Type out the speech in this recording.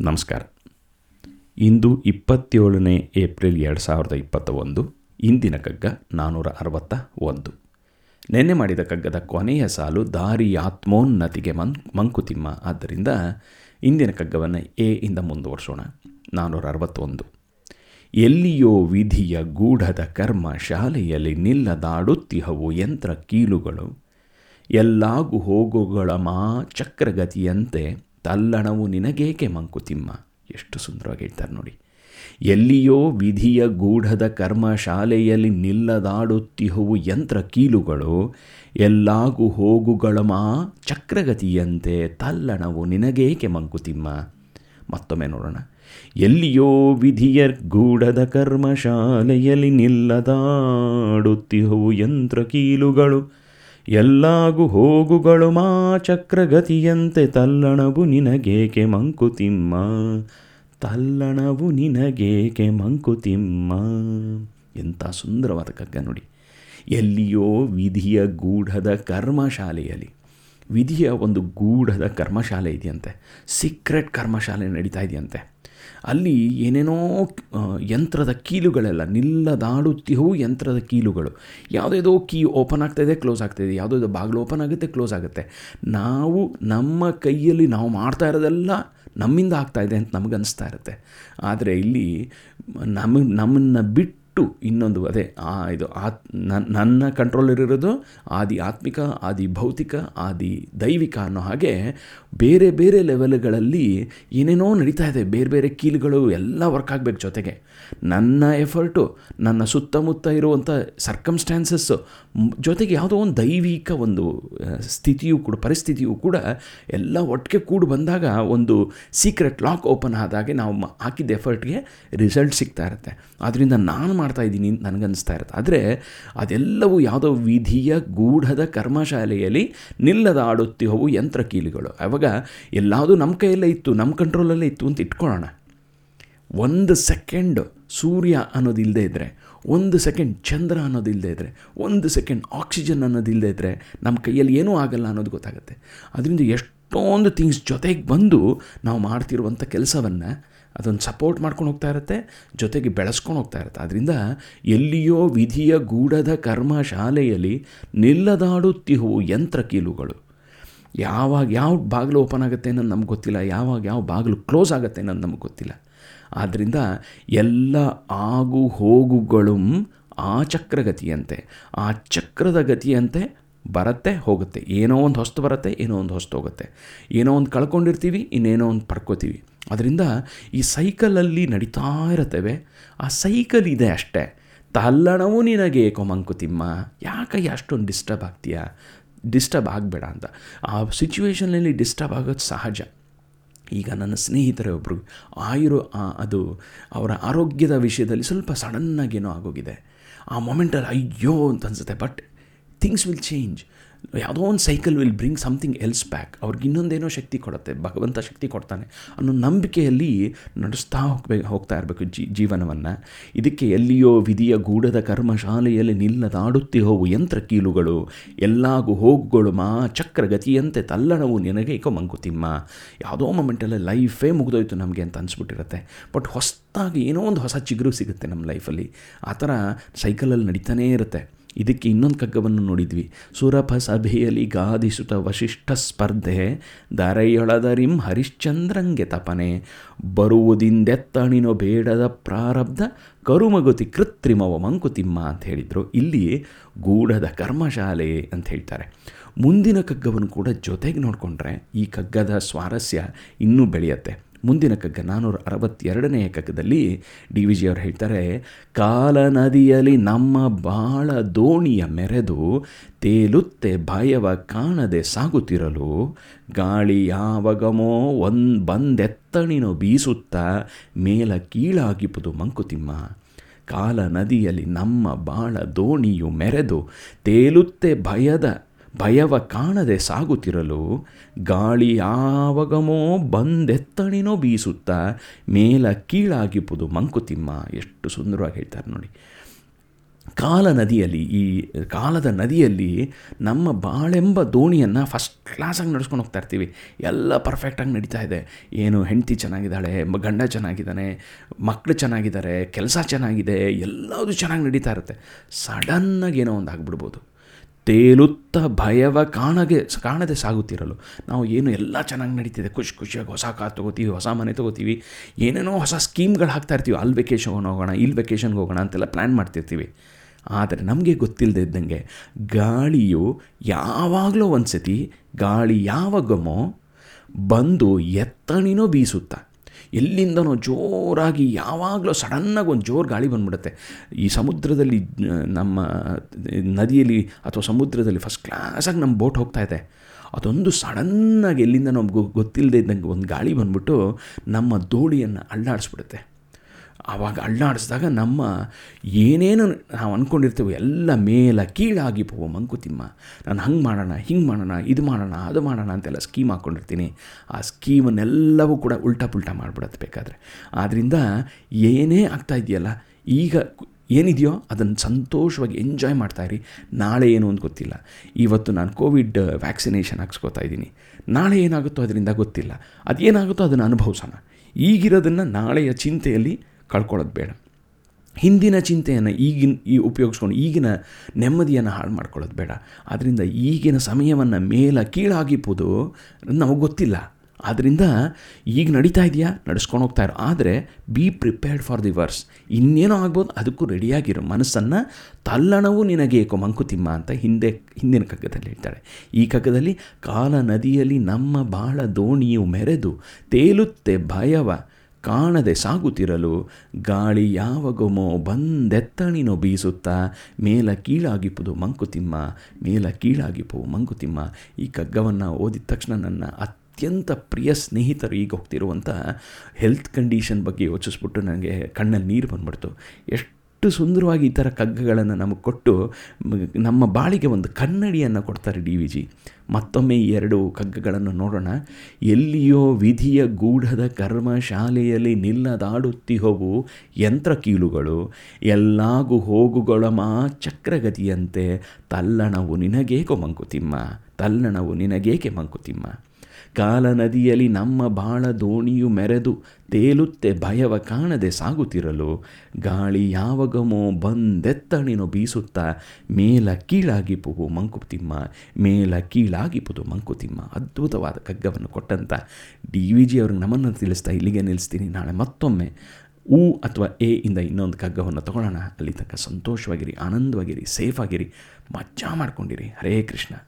ನಮಸ್ಕಾರ. ಇಂದು ಇಪ್ಪತ್ತೇಳನೇ ಏಪ್ರಿಲ್ ಎರಡು ಸಾವಿರದ ಇಪ್ಪತ್ತ ಒಂದು ಇಂದಿನ ಕಗ್ಗ ನಾನ್ನೂರ ಅರವತ್ತ ಒಂದು. ನೆನ್ನೆ ಮಾಡಿದ ಕಗ್ಗದ ಕೊನೆಯ ಸಾಲು ದಾರಿ ಆತ್ಮೋನ್ನತಿಗೆ ಮನ್ ಮಂಕುತಿಮ್ಮ. ಆದ್ದರಿಂದ ಇಂದಿನ ಕಗ್ಗವನ್ನು ಎ ಇಂದ ಮುಂದುವರ್ಸೋಣ. ನಾನ್ನೂರ ಅರವತ್ತೊಂದು. ಎಲ್ಲಿಯೋ ವಿಧಿಯ ಗೂಢದ ಕರ್ಮ ಶಾಲೆಯಲ್ಲಿ ನಿಲ್ಲದಾಡುತ್ತಿಹವು ಯಂತ್ರ ಕೀಲುಗಳು. ಎಲ್ಲಾಗು ಹೋಗುಗಳ ಮಾ, ಚಕ್ರಗತಿಯಂತೆ ತಲ್ಲಣವು ನಿನಗೇಕೆ ಮಂಕುತಿಮ್ಮ? ಎಷ್ಟು ಸುಂದರವಾಗಿ ಹೇಳ್ತಾರೆ ನೋಡಿ. ಎಲ್ಲಿಯೋ ವಿಧಿಯ ಗೂಢದ ಕರ್ಮ ಶಾಲೆಯಲ್ಲಿ ನಿಲ್ಲದಾಡುತ್ತಿಹುವು ಯಂತ್ರ ಕೀಲುಗಳು, ಎಲ್ಲಾಗು ಹೋಗುಗಳ ಮಾ ಚಕ್ರಗತಿಯಂತೆ ತಲ್ಲಣವು ನಿನಗೇಕೆ ಮಂಕುತಿಮ್ಮ? ಮತ್ತೊಮ್ಮೆ ನೋಡೋಣ. ಎಲ್ಲಿಯೋ ವಿಧಿಯ ಗೂಢದ ಕರ್ಮ ಶಾಲೆಯಲ್ಲಿ ನಿಲ್ಲದಾಡುತ್ತಿಹುವು ಯಂತ್ರ ಕೀಲುಗಳು ಎಲ್ಲಾಗು ಹೋಗುಗಳು ಮಾ ಚಕ್ರಗತಿಯಂತೆ ತಲ್ಲಣವು ನಿನಗೇಕೆ ಮಂಕುತಿಮ್ಮ? ತಲ್ಲಣವು ನಿನಗೇಕೆ ಮಂಕುತಿಮ್ಮ? ಎಂಥ ಸುಂದರವಾದ ಕಗ್ಗ ನೋಡಿ. ಎಲ್ಲಿಯೋ ವಿಧಿಯ ಗೂಢದ ಕರ್ಮಶಾಲೆಯಲ್ಲಿ ವಿಧಿಯ ಒಂದು ಗೂಢದ ಕರ್ಮಶಾಲೆ ಇದೆಯಂತೆ. ಸೀಕ್ರೆಟ್ ಕರ್ಮಶಾಲೆ ನಡೀತಾ ಇದೆಯಂತೆ. ಅಲ್ಲಿ ಏನೇನೋ ಯಂತ್ರದ ಕೀಲುಗಳೆಲ್ಲ ನಿಲ್ಲದಾಡುತ್ತಿಹವು ಯಂತ್ರದ ಕೀಲುಗಳು. ಯಾವುದೇದೋ ಕೀ ಓಪನ್ ಆಗ್ತಾಯಿದೆ ಕ್ಲೋಸ್ ಆಗ್ತಾಯಿದೆ ಯಾವುದೋ ಬಾಗಿಲು ಓಪನ್ ಆಗುತ್ತೆ, ಕ್ಲೋಸ್ ಆಗುತ್ತೆ. ನಾವು, ನಮ್ಮ ಕೈಯಲ್ಲಿ ನಾವು ಮಾಡ್ತಾ ಇರೋದೆಲ್ಲ ನಮ್ಮಿಂದ ಆಗ್ತಾಯಿದೆ ಅಂತ ನಮಗನ್ನಿಸ್ತಾ ಇರುತ್ತೆ. ಆದರೆ ಇಲ್ಲಿ ನಮಗೆ ನಮ್ಮನ್ನು ಬಿಟ್ಟು ಇನ್ನೊಂದು, ಅದೇ, ಆ, ಇದು ಆತ್ ನನ್ನ- ಕಂಟ್ರೋಲಲ್ಲಿರೋದು ಆದಿ ಆತ್ಮಿಕ, ಆದಿ ಭೌತಿಕ, ಆದಿ ದೈವಿಕ ಅನ್ನೋ ಹಾಗೆ ಬೇರೆ ಬೇರೆ ಲೆವೆಲ್ಗಳಲ್ಲಿ ಏನೇನೋ ನಡೀತಾ ಇದೆ. ಬೇರೆ ಬೇರೆ ಕೀಲುಗಳು ಎಲ್ಲ ವರ್ಕ್ ಆಗಬೇಕು ಜೊತೆಗೆ. ನನ್ನ ಎಫರ್ಟು ನನ್ನ ಸುತ್ತಮುತ್ತ ಇರುವಂಥ ಸರ್ಕಮ್ಸ್ಟ್ಯಾನ್ಸಸ್ಸು ಜೊತೆಗೆ ಯಾವುದೋ ಒಂದು ದೈವಿಕ ಒಂದು ಸ್ಥಿತಿಯೂ ಕೂಡ, ಪರಿಸ್ಥಿತಿಯು ಕೂಡ ಎಲ್ಲ ಒಟ್ಟಿಗೆ ಕೂಡಿ ಬಂದಾಗ ಒಂದು ಸೀಕ್ರೆಟ್ ಲಾಕ್ ಓಪನ್ ಆದಾಗೆ ನಾವು ಹಾಕಿದ್ದ ಹಾಕಿದ ಎಫರ್ಟ್ಗೆ ರಿಸಲ್ಟ್ ಸಿಗ್ತಾ ಇರುತ್ತೆ. ಆದ್ದರಿಂದ ನಾನು ಮಾಡ್ತಾ ಇದ್ದೀನಿ ಅಂತ ನನಗನ್ನಿಸ್ತಾ ಇರುತ್ತೆ. ಆದರೆ ಅದೆಲ್ಲವೂ ಯಾವುದೋ ವಿಧಿಯ ಗೂಢದ ಕರ್ಮಶಾಲೆಯಲ್ಲಿ ನಿಲ್ಲದಾಡುತ್ತಿಹವು ಯಂತ್ರ ಕೀಲಿಗಳು ಆವಾಗ ಎಲ್ಲಾವುದು ನಮ್ಮ ಕೈಯಲ್ಲೇ ಇತ್ತು ನಮ್ಮ ಕಂಟ್ರೋಲಲ್ಲೇ ಇತ್ತು ಅಂತ ಇಟ್ಕೊಳ್ಳೋಣ. ಒಂದು ಸೆಕೆಂಡ್ ಸೂರ್ಯ ಅನ್ನೋದಿಲ್ಲದೆ ಇದ್ದರೆ ಒಂದು ಸೆಕೆಂಡ್ ಚಂದ್ರ ಅನ್ನೋದಿಲ್ಲದೆ ಇದ್ದರೆ ಒಂದು ಸೆಕೆಂಡ್ ಆಕ್ಸಿಜನ್ ಅನ್ನೋದಿಲ್ಲದೆ ಇದ್ದರೆ ನಮ್ಮ ಕೈಯಲ್ಲಿ ಏನೂ ಆಗಲ್ಲ ಅನ್ನೋದು ಗೊತ್ತಾಗುತ್ತೆ. ಅದರಿಂದ ಎಷ್ಟೊಂದು ಥಿಂಗ್ಸ್ ಜೊತೆಗೆ ಬಂದು ನಾವು ಮಾಡ್ತಿರುವಂಥ ಕೆಲಸವನ್ನು ಅದನ್ನು ಸಪೋರ್ಟ್ ಮಾಡ್ಕೊಂಡು ಹೋಗ್ತಾ ಇರುತ್ತೆ, ಜೊತೆಗೆ ಬೆಳೆಸ್ಕೊಂಡು ಹೋಗ್ತಾ ಇರುತ್ತೆ. ಅದರಿಂದ ಎಲ್ಲಿಯೋ ವಿಧಿಯ ಗೂಢದ ಕರ್ಮ ಶಾಲೆಯಲ್ಲಿ ನಿಲ್ಲದಾಡುತ್ತಿಹು ಯಂತ್ರ ಕೀಲುಗಳು. ಯಾವಾಗ ಯಾವ ಬಾಗಿಲು ಓಪನ್ ಆಗುತ್ತೆ ಅನ್ನೋದು ನಮ್ಗೆ ಗೊತ್ತಿಲ್ಲ, ಯಾವಾಗ ಯಾವ ಬಾಗಿಲು ಕ್ಲೋಸ್ ಆಗುತ್ತೆ ಅನ್ನೋದು ನಮ್ಗೆ ಗೊತ್ತಿಲ್ಲ. ಆದ್ದರಿಂದ ಎಲ್ಲ ಆಗು ಹೋಗುಗಳು ಆ ಚಕ್ರಗತಿಯಂತೆ, ಆ ಚಕ್ರದ ಗತಿಯಂತೆ ಬರುತ್ತೆ, ಹೋಗುತ್ತೆ. ಏನೋ ಒಂದು ಹೊಸ್ತು ಬರುತ್ತೆ, ಏನೋ ಒಂದು ಹೊಸ್ತು ಹೋಗುತ್ತೆ. ಏನೋ ಒಂದು ಕಳ್ಕೊಂಡಿರ್ತೀವಿ, ಇನ್ನೇನೋ ಒಂದು ಪಡ್ಕೋತೀವಿ. ಅದರಿಂದ ಈ ಸೈಕಲಲ್ಲಿ ನಡೀತಾ ಇರುತ್ತೇವೆ. ಆ ಸೈಕಲ್ ಇದೆ ಅಷ್ಟೇ. ತಲ್ಲಣವೂ ನಿನಗೆ ಏಕೋ ಮಂಕುತಿಮ್ಮ ಯಾಕೆ ಅಷ್ಟೊಂದು ಡಿಸ್ಟರ್ಬ್ ಆಗ್ತೀಯಾ? ಡಿಸ್ಟರ್ಬ್ ಆಗಬೇಡ ಅಂತ. ಆ ಸಿಚುವೇಷನಲ್ಲಿ ಡಿಸ್ಟರ್ಬ್ ಆಗೋದು ಸಹಜ. ಈಗ ನನ್ನ ಸ್ನೇಹಿತರೇ ಒಬ್ಬರು ಆಯುರು ಅದು ಅವರ ಆರೋಗ್ಯದ ವಿಷಯದಲ್ಲಿ ಸ್ವಲ್ಪ ಸಡನ್ನಾಗೇನೋ ಆಗೋಗಿದೆ. ಆ ಮೊಮೆಂಟಲ್ಲಿ ಅಯ್ಯೋ ಅಂತ ಅನ್ಸುತ್ತೆ ಬಟ್ ಥಿಂಗ್ಸ್ ವಿಲ್ ಚೇಂಜ್ ಯಾವುದೋ ಒಂದು cycle will bring something else back ಅವ್ರಿಗೆ ಇನ್ನೊಂದೇನೋ ಶಕ್ತಿ ಕೊಡುತ್ತೆ. ಭಗವಂತ ಶಕ್ತಿ ಕೊಡ್ತಾನೆ. ಅನ್ನೋ ನಂಬಿಕೆಯಲ್ಲಿ ನಡೆಸ್ತಾ ಹೋಗ್ಬೇಕು ಹೋಗ್ತಾ ಇರಬೇಕು ಜೀ, ಜೀವನವನ್ನು. ಇದಕ್ಕೆ ಎಲ್ಲಿಯೋ ವಿಧಿಯ ಗೂಢದ ಕರ್ಮಶಾಲೆಯಲ್ಲಿ ನಿಲ್ಲದಾಡುತ್ತಿ ಹೋವು ಯಂತ್ರ ಕೀಲುಗಳು. ಎಲ್ಲಾಗು ಹೋಗುಗಳು ಮಾ ಚಕ್ರಗತಿಯಂತೆ ತಲ್ಲಣವು ನಿನಗೆ ಇಕೋ ಮಂಕುತಿಮ್ಮ. ಯಾವುದೋ ಮೊಮೆಂಟಲ್ಲಿ ಲೈಫೇ ಮುಗಿದೋಯ್ತು ನಮಗೆ ಅಂತ ಅನಿಸ್ಬಿಟ್ಟಿರುತ್ತೆ. ಬಟ್ ಹೊಸದಾಗಿ ಏನೋ ಒಂದು ಹೊಸ ಚಿಗುರು ಸಿಗುತ್ತೆ ನಮ್ಮ ಲೈಫಲ್ಲಿ ಆ ಥರ ಸೈಕಲಲ್ಲಿ ನಡೀತಾನೇ ಇರುತ್ತೆ. ಇದಕ್ಕೆ ಇನ್ನೊಂದು ಕಗ್ಗವನ್ನು ನೋಡಿದ್ವಿ. ಸುರಭ ಸಭೆಯಲ್ಲಿ ಗಾದಿಸುತ ವಶಿಷ್ಠ ಸ್ಪರ್ಧೆ ದಾರೈಯೊಳದರಿಂ ಹರಿಶ್ಚಂದ್ರಂಗೆ ತಪನೆ, ಬರುವುದಿಂದೆತ್ತಣಿನೋ ಬೇಡದ ಪ್ರಾರಬ್ಧ, ಕರುಮಗುತಿ ಕೃತ್ರಿಮವ ಮಂಕುತಿಮ್ಮ ಅಂತ ಹೇಳಿದರು. ಇಲ್ಲಿ ಗೂಢದ ಕರ್ಮಶಾಲೆ ಅಂತ ಹೇಳ್ತಾರೆ. ಮುಂದಿನ ಕಗ್ಗವನ್ನು ಕೂಡ ಜೊತೆಗೆ ನೋಡಿಕೊಂಡ್ರೆ ಈ ಕಗ್ಗದ ಸ್ವಾರಸ್ಯ ಇನ್ನೂ ಬೆಳೆಯುತ್ತೆ. ಮುಂದಿನ ಕಗ್ಗ ನಾನ್ನೂರ ಅರವತ್ತೆರಡನೆಯ ಕಗ್ಗದಲ್ಲಿ ಡಿ ವಿ ಜಿ ಅವರು ಹೇಳ್ತಾರೆ, ಕಾಲ ನದಿಯಲ್ಲಿ ನಮ್ಮ ಬಾಳ ದೋಣಿಯ ಮೆರೆದು ತೇಲುತ್ತೆ ಭಯವ ಕಾಣದೆ ಸಾಗುತ್ತಿರಲು, ಗಾಳಿ ಯಾವಾಗಮೋ ಒಂದ್ ಬಂದೆತ್ತಣಿನೋ ಬೀಸುತ್ತಾ ಮೇಲ ಕೀಳಾಗಿಪುದು ಮಂಕುತಿಮ್ಮ. ಕಾಲ ನದಿಯಲ್ಲಿ ನಮ್ಮ ಬಾಳ ದೋಣಿಯು ಮೆರೆದು ತೇಲುತ್ತೆ ಭಯದ ಭಯವ ಕಾಣದೆ ಸಾಗುತ್ತಿರಲು ಗಾಳಿ ಯಾವಾಗಮೋ ಬಂದೆತ್ತಣಿನೋ ಬೀಸುತ್ತಾ ಮೇಲ ಕೀಳಾಗಿಬ್ಬುದು ಮಂಕುತಿಮ್ಮ ಎಷ್ಟು ಸುಂದರವಾಗಿ ಹೇಳ್ತಾರೆ ನೋಡಿ. ಕಾಲ ನದಿಯಲ್ಲಿ ಈ ಕಾಲದ ನದಿಯಲ್ಲಿ ನಮ್ಮ ಬಾಳೆಂಬ ದೋಣಿಯನ್ನು ಫಸ್ಟ್ ಕ್ಲಾಸಾಗಿ ನಡೆಸ್ಕೊಂಡು ಹೋಗ್ತಾ ಇರ್ತೀವಿ. ಎಲ್ಲ ಪರ್ಫೆಕ್ಟಾಗಿ ನಡೀತಾ ಇದೆ. ಏನು ಹೆಂಡತಿ ಚೆನ್ನಾಗಿದ್ದಾಳೆ ಗಂಡ ಚೆನ್ನಾಗಿದ್ದಾನೆ ಮಕ್ಕಳು ಚೆನ್ನಾಗಿದ್ದಾರೆ, ಕೆಲಸ ಚೆನ್ನಾಗಿದೆ, ಎಲ್ಲದೂ ಚೆನ್ನಾಗಿ ನಡೀತಾ ಇರುತ್ತೆ. ಸಡನ್ನಾಗಿ ಏನೋ ಒಂದು ಆಗ್ಬಿಡ್ಬೋದು. ತೇಲುತ್ತ ಭಯವ ಕಾಣಗೆ ಕಾಣದೆ ಸಾಗುತ್ತಿರಲು. ನಾವು ಏನು ಎಲ್ಲ ಚೆನ್ನಾಗಿ ನಡೀತಿದೆ. ಖುಷಿ ಖುಷಿಯಾಗಿ ಹೊಸ ಕಾರ್ ತೊಗೋತೀವಿ, ಹೊಸ ಮನೆ ತೊಗೋತೀವಿ. ಏನೇನೋ ಹೊಸ ಸ್ಕೀಮ್ಗಳು ಹಾಕ್ತಾ ಇರ್ತೀವಿ. ಅಲ್ಲಿ ವೆಕೇಷನ್ ಹೋಗೋಣ, ಇಲ್ಲಿ ವೆಕೇಷನ್ಗೆ ಹೋಗೋಣ ಅಂತೆಲ್ಲ ಪ್ಲ್ಯಾನ್ ಮಾಡ್ತಿರ್ತೀವಿ. ಆದರೆ ನಮಗೆ ಗೊತ್ತಿಲ್ಲದೆ ಇದ್ದಂಗೆ ಗಾಳಿಯು ಯಾವಾಗಲೂ ಒಂದು ಸತಿ ಗಾಳಿ ಯಾವಾಗಮೋ ಬಂದು ಎತ್ತಣಿನೋ ಬೀಸುತ್ತಾ. ಎಲ್ಲಿಂದನೋ ಜೋರಾಗಿ ಯಾವಾಗಲೂ ಸಡನ್ನಾಗಿ ಒಂದು ಜೋರು ಗಾಳಿ ಬಂದ್ಬಿಡುತ್ತೆ. ಈ ಸಮುದ್ರದಲ್ಲಿ ನಮ್ಮ ನದಿಯಲ್ಲಿ ಅಥವಾ ಸಮುದ್ರದಲ್ಲಿ ಫಸ್ಟ್ ಕ್ಲಾಸಾಗಿ ನಮ್ಮ ಬೋಟ್ ಹೋಗ್ತಾ ಇದೆ. ಅದೊಂದು ಸಡನ್ನಾಗಿ ಎಲ್ಲಿಂದ ನಮ್ಗೆ ಗೊತ್ತಿಲ್ಲದೆ ಇದ್ದಂಗೆ ಒಂದು ಗಾಳಿ ಬಂದ್ಬಿಟ್ಟು ನಮ್ಮ ದೋಣಿಯನ್ನು ಅಳ್ಳಾಡಿಸ್ಬಿಡುತ್ತೆ ಆವಾಗ ಅಳ್ಳಾಡಿಸಿದಾಗ ನಮ್ಮ ಏನೇನು ನಾವು ಅಂದ್ಕೊಂಡಿರ್ತೀವೋ ಎಲ್ಲ ಮೇಲ ಕೀಳಾಗಿ ಪೋ ಮಂಕುತಿಮ್ಮ ನಾನು ಹಂಗೆ ಮಾಡೋಣ, ಹಿಂಗೆ ಮಾಡೋಣ, ಇದು ಮಾಡೋಣ, ಅದು ಮಾಡೋಣ ಅಂತೆಲ್ಲ ಸ್ಕೀಮ್ ಹಾಕ್ಕೊಂಡಿರ್ತೀನಿ ಆ ಸ್ಕೀಮನ್ನೆಲ್ಲವೂ ಕೂಡ ಉಲ್ಟಾ ಪುಲ್ಟಾ ಮಾಡಿಬಿಡತ್ತೆ ಬೇಕಾದರೆ. ಆದ್ದರಿಂದ ಏನೇ ಆಗ್ತಾ ಇದೆಯಲ್ಲ, ಈಗ ಏನಿದೆಯೋ ಅದನ್ನು ಸಂತೋಷವಾಗಿ ಎಂಜಾಯ್ ಮಾಡ್ತಾಯಿರಿ ನಾಳೆ ಏನು ಅಂತ ಗೊತ್ತಿಲ್ಲ. ಇವತ್ತು ನಾನು ಕೋವಿಡ್ ವ್ಯಾಕ್ಸಿನೇಷನ್ ಹಾಕ್ಸ್ಕೊತಾ ಇದ್ದೀನಿ. ನಾಳೆ ಏನಾಗುತ್ತೋ ಅದರಿಂದ ಗೊತ್ತಿಲ್ಲ. ಅದೇನಾಗುತ್ತೋ ಅದನ್ನು ಅನುಭವಿಸೋಣ. ಈಗಿರೋದನ್ನು ನಾಳೆಯ ಚಿಂತೆಯಲ್ಲಿ ಕಳ್ಕೊಳ್ಳೋದು ಬೇಡ. ಹಿಂದಿನ ಚಿಂತೆಯನ್ನು ಈಗಿನ, ಈ ಉಪಯೋಗಿಸ್ಕೊಂಡು ಈಗಿನ ನೆಮ್ಮದಿಯನ್ನು ಹಾಳು ಮಾಡ್ಕೊಳ್ಳೋದು ಬೇಡ. ಆದ್ದರಿಂದ ಈಗಿನ ಸಮಯವನ್ನು ಮೇಲ ಕೀಳಾಗಿಪ್ಪುದು ನಮಗೆ ಗೊತ್ತಿಲ್ಲ. ಆದ್ದರಿಂದ ಈಗ ನಡೀತಾ ಇದೆಯಾ? ನಡೆಸ್ಕೊಂಡು ಹೋಗ್ತಾ ಇರೋ. ಆದರೆ be prepared for the worse ಇನ್ನೇನೋ ಆಗ್ಬೋದು, ಅದಕ್ಕೂ ರೆಡಿಯಾಗಿರೋ. ಮನಸ್ಸನ್ನು ತಲ್ಲಣವು ನಿನಗೆ ಏಕೋ ಮಂಕುತಿಮ್ಮ ಅಂತ ಹಿಂದೆ, ಹಿಂದಿನ ಕಗ್ಗದಲ್ಲಿ ಹೇಳ್ತಾಳೆ ಈ ಕಗ್ಗದಲ್ಲಿ ಕಾಲ ನದಿಯಲ್ಲಿ ನಮ್ಮ ಬಾಳ ದೋಣಿಯು ಮೆರೆದು ತೇಲುತ್ತೆ ಭಯವ. ಕಾಣದೆ ಸಾಗುತ್ತಿರಲು ಗಾಳಿ ಯಾವಾಗೊಮ್ಮೋ ಬಂದೆತ್ತಣಿನೋ ಬೀಸುತ್ತಾ, ಮೇಲ ಕೀಳಾಗಿಪ್ಪುದು ಮಂಕುತಿಮ್ಮ, ಮೇಲ ಕೀಳಾಗಿಪ್ಪು ಮಂಕುತಿಮ್ಮ. ಈ ಕಗ್ಗವನ್ನು ಓದಿದ ತಕ್ಷಣ ನನ್ನ ಅತ್ಯಂತ ಪ್ರಿಯ ಸ್ನೇಹಿತರು ಈಗ ಹೋಗ್ತಿರುವಂಥ ಹೆಲ್ತ್ ಕಂಡೀಷನ್ ಬಗ್ಗೆ ಯೋಚಿಸ್ಬಿಟ್ಟು ನನಗೆ ಕಣ್ಣಲ್ಲಿ ನೀರು ಬಂದ್ಬಿಡ್ತು. ಎಷ್ಟು ಸುಂದರವಾಗಿ ಈ ಥರ ಕಗ್ಗಗಳನ್ನು ನಮಗೆ ಕೊಟ್ಟು ನಮ್ಮ ಬಾಳಿಗೆ ಒಂದು ಕನ್ನಡಿಯನ್ನು ಕೊಡ್ತಾರೆ ಡಿ ವಿ ಜಿ. ಮತ್ತೊಮ್ಮೆ ಈ ಎರಡು ಕಗ್ಗಗಳನ್ನು ನೋಡೋಣ. ಎಲ್ಲಿಯೋ ವಿಧಿಯ ಗೂಢದ ಕರ್ಮ ಶಾಲೆಯಲ್ಲಿ ನಿಲ್ಲದಾಡುತ್ತಿಹೋವು ಯಂತ್ರ ಕೀಲುಗಳು, ಎಲ್ಲಾಗು ಹೋಗುಗಳ ಮಾ ಚಕ್ರಗತಿಯಂತೆ ತಲ್ಲಣವು ನಿನಗೇಕೋ ಮಂಕುತಿಮ್ಮ, ತಲ್ಲಣವು ನಿನಗೇಕೆ ಮಂಕುತಿಮ್ಮ. ಕಾಲ ನದಿಯಲ್ಲಿ ನಮ್ಮ ಬಾಳ ದೋಣಿಯು ಮೆರೆದು ತೇಲುತ್ತೆ ಭಯವ ಕಾಣದೆ ಸಾಗುತ್ತಿರಲು ಗಾಳಿ ಯಾವಾಗಮೋ ಬಂದೆತ್ತಣಿನೋ ಬೀಸುತ್ತಾ ಮೇಲ ಕೀಳಾಗಿಪುವು ಮಂಕುತಿಮ್ಮ, ಮೇಲ ಕೀಳಾಗಿಪುದು ಮಂಕುತಿಮ್ಮ. ಅದ್ಭುತವಾದ ಕಗ್ಗವನ್ನು ಕೊಟ್ಟಂತ ಡಿ ವಿ ಜಿ ಅವ್ರಿಗೆ ನಮ್ಮನ್ನು ತಿಳಿಸ್ತಾ ಇಲ್ಲಿಗೆ ನಿಲ್ಲಿಸ್ತೀನಿ. ನಾಳೆ ಮತ್ತೊಮ್ಮೆ ಉ ಅಥವಾ ಎ ಇಂದ ಇನ್ನೊಂದು ಕಗ್ಗವನ್ನು ತಗೊಳ್ಳೋಣ. ಅಲ್ಲಿ ತನಕ ಸಂತೋಷವಾಗಿರಿ, ಆನಂದವಾಗಿರಿ ಸೇಫ್ ಆಗಿರಿ ಮಜಾ ಮಾಡ್ಕೊಂಡಿರಿ. ಹರೇ ಕೃಷ್ಣ.